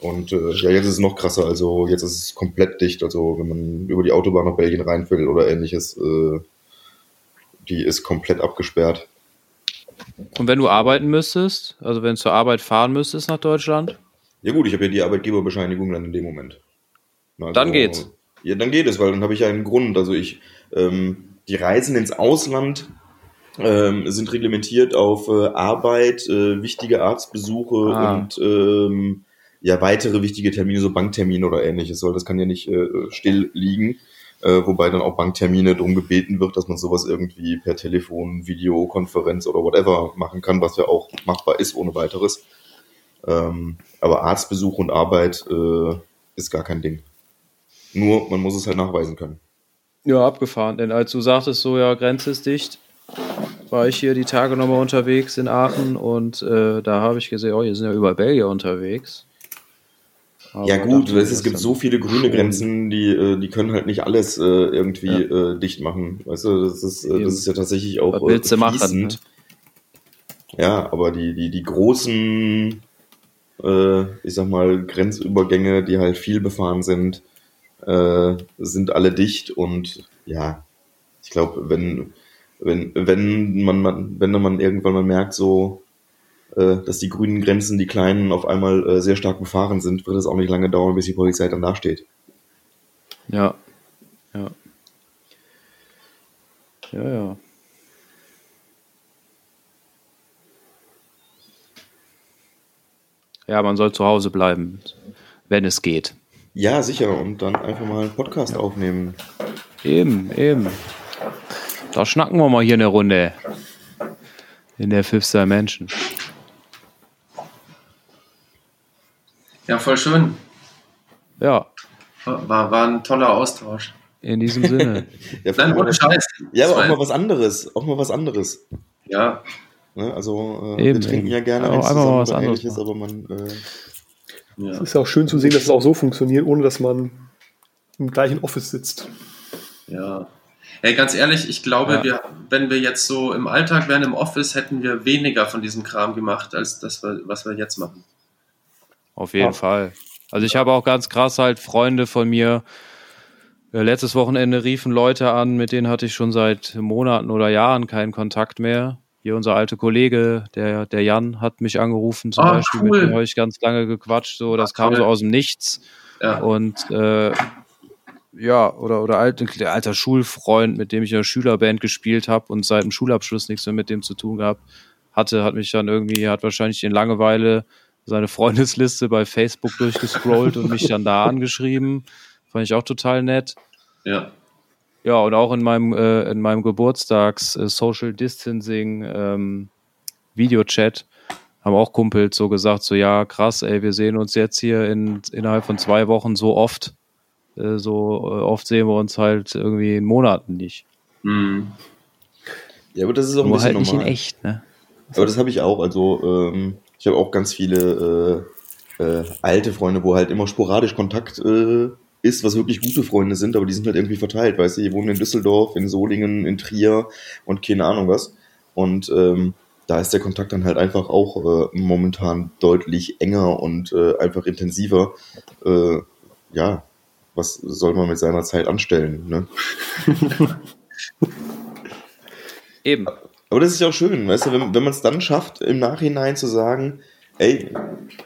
Und äh, ja, jetzt ist es noch krasser. Also jetzt ist es komplett dicht. Also wenn man über die Autobahn nach Belgien rein will oder ähnliches, äh, die ist komplett abgesperrt. Und wenn du arbeiten müsstest, also wenn du zur Arbeit fahren müsstest nach Deutschland? Ja gut, ich habe ja die Arbeitgeberbescheinigung dann in dem Moment. Also, dann geht's. Ja, dann geht es, weil dann habe ich ja einen Grund. Also ich, ähm, die Reisen ins Ausland ähm, sind reglementiert auf äh, Arbeit, äh, wichtige Arztbesuche ah. und ähm, ja weitere wichtige Termine, so Banktermine oder ähnliches. Weil das kann ja nicht äh, still liegen. Äh, wobei dann auch Banktermine darum gebeten wird, dass man sowas irgendwie per Telefon, Videokonferenz oder whatever machen kann, was ja auch machbar ist ohne weiteres. Ähm, aber Arztbesuch und Arbeit äh, ist gar kein Ding. Nur, man muss es halt nachweisen können. Ja, abgefahren. Denn als du sagtest, so, ja, Grenze ist dicht, war ich hier die Tage nochmal unterwegs in Aachen und äh, da habe ich gesehen, oh, hier sind ja überall Belgier unterwegs. Aber ja gut, es, es gibt so viele grüne Grenzen, die, äh, die können halt nicht alles äh, irgendwie ja. äh, dicht machen. Weißt du, das ist, äh, das ist ja tatsächlich auch du machen, ne? Ja, aber die, die, die großen, äh, ich sag mal, Grenzübergänge, die halt viel befahren sind, äh, sind alle dicht und ja, ich glaube, wenn, wenn, wenn man, wenn man irgendwann mal merkt, so, äh, dass die grünen Grenzen, die kleinen, auf einmal äh, sehr stark befahren sind, wird es auch nicht lange dauern, bis die Polizei dann dasteht. Ja, ja. Ja, ja. Ja, man soll zu Hause bleiben, wenn es geht. Ja, sicher. Und dann einfach mal einen Podcast ja. aufnehmen. Eben, eben. Da schnacken wir mal hier eine Runde. In der Fifth Dimension. Ja, voll schön. Ja. War, war ein toller Austausch. In diesem Sinne. ja, Nein, ohne Scheiß. Ja, aber auch mal was anderes. Auch mal was anderes. Ja. Ne, also, äh, wir trinken ja gerne auch einfach mal was anderes. Aber man, äh, ja. Es ist ja auch schön zu sehen, dass es auch so funktioniert, ohne dass man im gleichen Office sitzt. Ja. Hey, ganz ehrlich, ich glaube, ja. wir, wenn wir jetzt so im Alltag wären im Office, hätten wir weniger von diesem Kram gemacht, als das, was wir jetzt machen. Auf jeden ja. Fall. Also ich habe auch ganz krass halt Freunde von mir. Äh, letztes Wochenende riefen Leute an, mit denen hatte ich schon seit Monaten oder Jahren keinen Kontakt mehr. Hier unser alter Kollege, der, der Jan, hat mich angerufen, zum oh, Beispiel, cool. mit dem habe ich ganz lange gequatscht. So, das Ach, kam cool. so aus dem Nichts. Ja. Und äh, ja, oder, oder alt, der alter Schulfreund, mit dem ich in der Schülerband gespielt habe und seit dem Schulabschluss nichts mehr mit dem zu tun gehabt hatte, hat mich dann irgendwie, hat wahrscheinlich in Langeweile seine Freundesliste bei Facebook durchgescrollt und mich dann da angeschrieben. Fand ich auch total nett. Ja. Ja, und auch in meinem, äh, in meinem Geburtstags äh, Social Distancing ähm, Videochat haben auch Kumpels so gesagt, so ja, krass, ey, wir sehen uns jetzt hier in, innerhalb von zwei Wochen so oft. Äh, so äh, oft sehen wir uns halt irgendwie in Monaten nicht. Hm. Ja, aber das ist auch ein Nur bisschen halt nicht normal. in echt, ne? Aber das habe ich auch. Also ähm, ich habe auch ganz viele äh, äh, alte Freunde, wo halt immer sporadisch Kontakt äh, ist, was wirklich gute Freunde sind, aber die sind halt irgendwie verteilt, weißt du, die wohnen in Düsseldorf, in Solingen, in Trier und keine Ahnung was. Und ähm, da ist der Kontakt dann halt einfach auch äh, momentan deutlich enger und äh, einfach intensiver. Äh, ja, was soll man mit seiner Zeit anstellen? Ne? Eben. Aber das ist ja auch schön, weißt du, wenn, wenn man es dann schafft, im Nachhinein zu sagen, ey,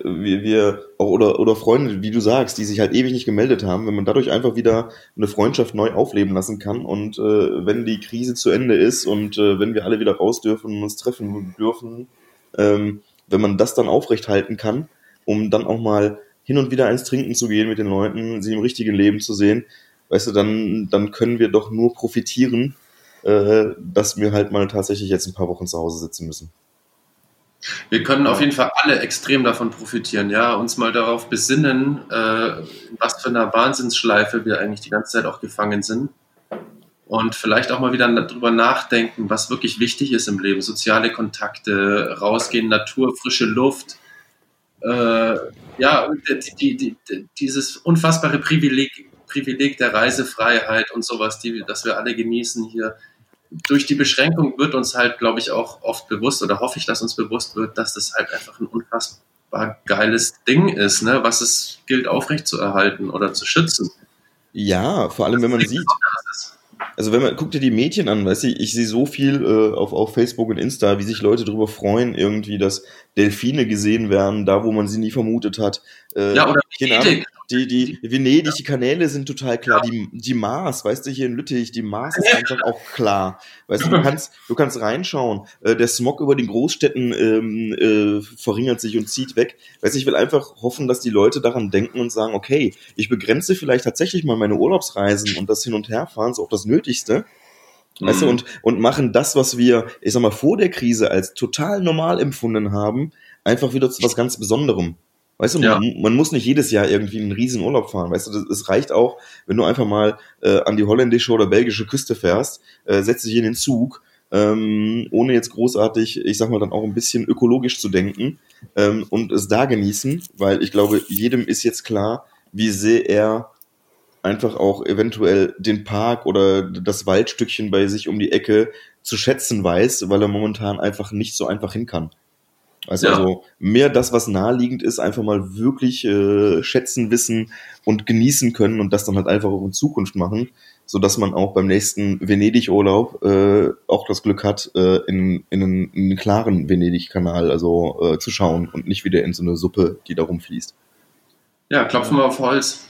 wir, wir oder, oder Freunde, wie du sagst, die sich halt ewig nicht gemeldet haben, wenn man dadurch einfach wieder eine Freundschaft neu aufleben lassen kann und äh, wenn die Krise zu Ende ist und äh, wenn wir alle wieder raus dürfen und uns treffen dürfen, ähm, wenn man das dann aufrecht halten kann, um dann auch mal hin und wieder eins trinken zu gehen mit den Leuten, sie im richtigen Leben zu sehen, weißt du, dann, dann können wir doch nur profitieren, äh, dass wir halt mal tatsächlich jetzt ein paar Wochen zu Hause sitzen müssen. Wir können auf jeden Fall alle extrem davon profitieren, ja, uns mal darauf besinnen, äh, was für einer Wahnsinnsschleife wir eigentlich die ganze Zeit auch gefangen sind. Und vielleicht auch mal wieder darüber nachdenken, was wirklich wichtig ist im Leben. Soziale Kontakte, rausgehen, Natur, frische Luft. Äh, ja, die, die, die, dieses unfassbare Privileg, Privileg der Reisefreiheit und sowas, die, das wir alle genießen hier durch die Beschränkung wird uns halt, glaube ich, auch oft bewusst oder hoffe ich, dass uns bewusst wird, dass das halt einfach ein unfassbar geiles Ding ist, ne, was es gilt aufrechtzuerhalten oder zu schützen. Ja, vor allem wenn man sieht. Also wenn man, guck dir die Mädchen an, weißt du, ich sehe so viel äh, auf, auf Facebook und Insta, wie sich Leute darüber freuen, irgendwie, dass Delfine gesehen werden, da wo man sie nie vermutet hat. Äh, Ja, oder Venedig. Ahnung, die, die Venedig, die Kanäle sind total klar. Die, die Mars, weißt du, hier in Lüttich, die Mars ist einfach auch klar. Weißt du, du kannst, du kannst reinschauen. Äh, der Smog über den Großstädten ähm, äh, verringert sich und zieht weg. Weißt du, ich will einfach hoffen, dass die Leute daran denken und sagen, okay, ich begrenze vielleicht tatsächlich mal meine Urlaubsreisen und das Hin- und Herfahren, so auch das Nötigste. Weißt du, Mhm. und, und machen das, was wir, ich sag mal, vor der Krise als total normal empfunden haben, einfach wieder zu was ganz Besonderem. Weißt du, Ja. man, man muss nicht jedes Jahr irgendwie einen riesen Urlaub fahren. Weißt du, es reicht auch, wenn du einfach mal äh, an die holländische oder belgische Küste fährst, äh, setzt dich in den Zug, ähm, ohne jetzt großartig, ich sag mal, dann auch ein bisschen ökologisch zu denken ähm, und es da genießen, weil ich glaube, jedem ist jetzt klar, wie sehr er einfach auch eventuell den Park oder das Waldstückchen bei sich um die Ecke zu schätzen weiß, weil er momentan einfach nicht so einfach hin kann. Also, Ja. also mehr das, was naheliegend ist, einfach mal wirklich äh, schätzen, wissen und genießen können und das dann halt einfach auch in Zukunft machen, so dass man auch beim nächsten Venedig-Urlaub äh, auch das Glück hat, äh, in, in, einen, in einen klaren Venedig-Kanal also äh, zu schauen und nicht wieder in so eine Suppe, die da rumfließt. Ja, klopfen wir auf Holz.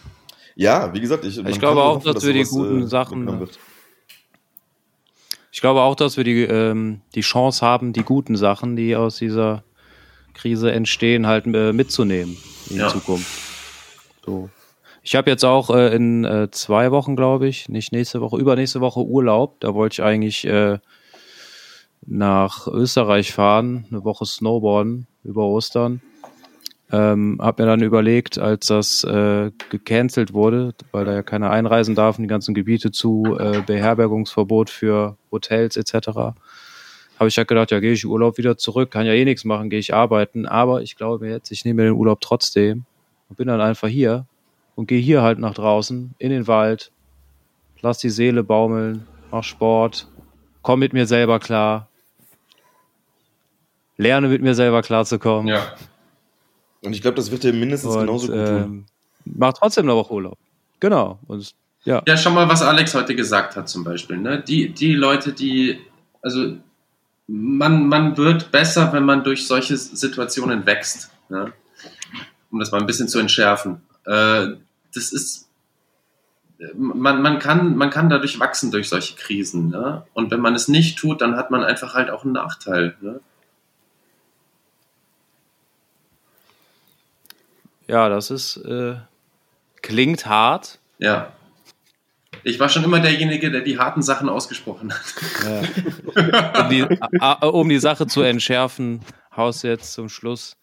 Ja, wie gesagt, ich, man glaube auch, dass wir die sowas, guten äh, Sachen-. Ich glaube auch, dass wir die, ähm, die Chance haben, die guten Sachen, die aus dieser Krise entstehen, halt äh, mitzunehmen in Ja. Zukunft. So. Ich habe jetzt auch äh, in äh, zwei Wochen, glaube ich, nicht nächste Woche, übernächste Woche Urlaub. Da wollte ich eigentlich äh, nach Österreich fahren, eine Woche Snowboarden über Ostern. Ähm, hab mir dann überlegt, als das äh, gecancelt wurde, weil da ja keiner einreisen darf und die ganzen Gebiete zu, äh, Beherbergungsverbot für Hotels etc., habe ich ja gedacht, ja, gehe ich Urlaub wieder zurück, kann ja eh nichts machen, gehe ich arbeiten. Aber ich glaube jetzt, ich nehme mir den Urlaub trotzdem und bin dann einfach hier und gehe hier halt nach draußen in den Wald, lass die Seele baumeln, mach Sport, komm mit mir selber klar, lerne mit mir selber klarzukommen. Ja. Und ich glaube, das wird dir mindestens genauso und, gut tun. ähm, mach trotzdem Woche Urlaub. Genau. Und ja, Ja, schau mal, was Alex heute gesagt hat zum Beispiel. Ne? Die, die Leute, die, also man, man wird besser, wenn man durch solche Situationen wächst. Ne? Um das mal ein bisschen zu entschärfen. Äh, das ist, man, man, kann, man kann dadurch wachsen durch solche Krisen. Ne? Und wenn man es nicht tut, dann hat man einfach halt auch einen Nachteil. Ne? ja, das ist äh, klingt hart, Ja. Ich war schon immer derjenige, der die harten Sachen ausgesprochen hat. Ja. Um, die, a- um die Sache zu entschärfen, haust du jetzt zum Schluss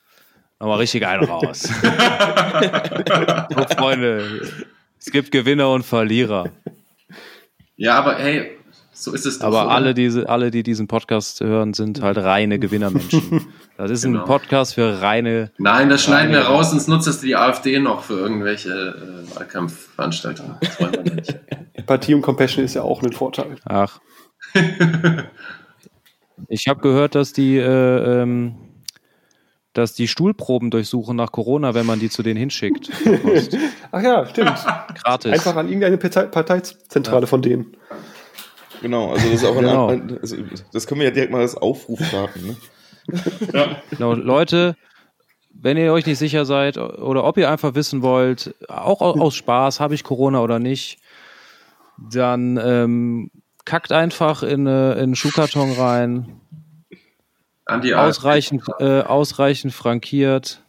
nochmal richtig einen raus. so, Freunde, es gibt Gewinner und Verlierer. Ja, aber hey, so ist es doch. Aber oder? alle, diese, alle, die diesen Podcast hören, sind halt reine Gewinnermenschen. Das ist Genau. ein Podcast für reine. Nein, das schneiden wir raus, sonst nutzt das die AfD noch für irgendwelche äh, Wahlkampfveranstaltungen. Das wollen wir nicht. Empathie und Compassion ist ja auch ein Vorteil. Ach. Ich habe gehört, dass die, äh, ähm, dass die Stuhlproben durchsuchen nach Corona, wenn man die zu denen hinschickt. Ach ja, stimmt. Gratis. Einfach an irgendeine Partei Parteizentrale von denen. Genau, also das ist auch ein, Genau. ein also das können wir ja direkt mal als Aufruf starten. Ne? Genau, Leute, wenn ihr euch nicht sicher seid oder ob ihr einfach wissen wollt, auch au- aus Spaß, habe ich Corona oder nicht, dann ähm, kackt einfach in, äh, in einen Schuhkarton rein, An die AfD. ausreichend, äh, ausreichend frankiert.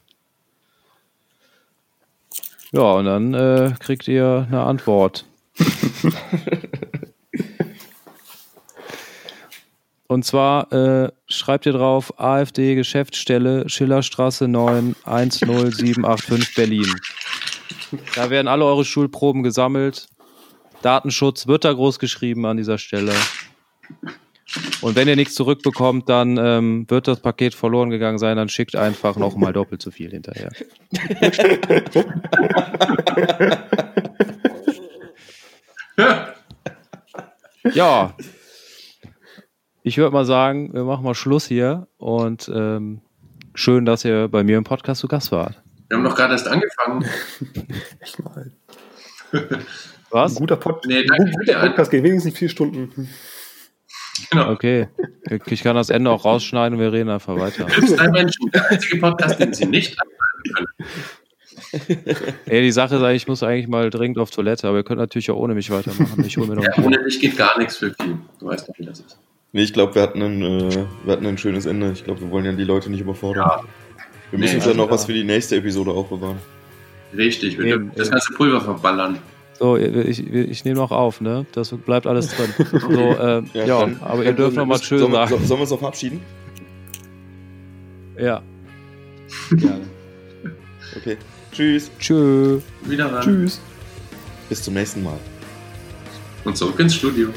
Ja, und dann äh, kriegt ihr eine Antwort. Und zwar äh, schreibt ihr drauf AfD Geschäftsstelle Schillerstraße 9 10785 Berlin. Da werden alle eure Schulproben gesammelt. Datenschutz wird da groß geschrieben an dieser Stelle. Und wenn ihr nichts zurückbekommt, dann ähm, wird das Paket verloren gegangen sein, dann schickt einfach nochmal doppelt so viel hinterher. ja. Ich würde mal sagen, wir machen mal Schluss hier und ähm, schön, dass ihr bei mir im Podcast zu Gast wart. Wir haben doch gerade erst angefangen. Echt mal. Was? Ein guter, Pod Nee, danke guter Podcast geht wenigstens vier Stunden. Genau. Okay. Ich kann das Ende auch rausschneiden und wir reden einfach weiter. Drei Menschen. Der einzige Podcast, den sie nicht anhören können. Ey, die Sache ist eigentlich, ich muss eigentlich mal dringend auf Toilette, aber ihr könnt natürlich auch ohne mich weitermachen. Ich hole mir noch Ja, ohne dich geht gar nichts für viel. Du weißt doch, wie das ist. Nee, ich glaube, wir, hatten ein, äh, wir hatten ein schönes Ende. Ich glaube, wir wollen ja die Leute nicht überfordern. Ja. Wir müssen Nee, uns ja also noch was ja. für die nächste Episode aufbewahren. Richtig, wir Eben, das eben. ganze Pulver verballern. So, ich, ich nehme noch auf, ne? Das bleibt alles drin. So, äh, ja, dann- aber ihr dürft noch mal schön sollen, wir- sagen. so- Sollen wir uns noch verabschieden? Ja. Gerne. Okay. Tschüss. Tschö. Wieder ran. Tschüss. Bis zum nächsten Mal. Und zurück ins Studio.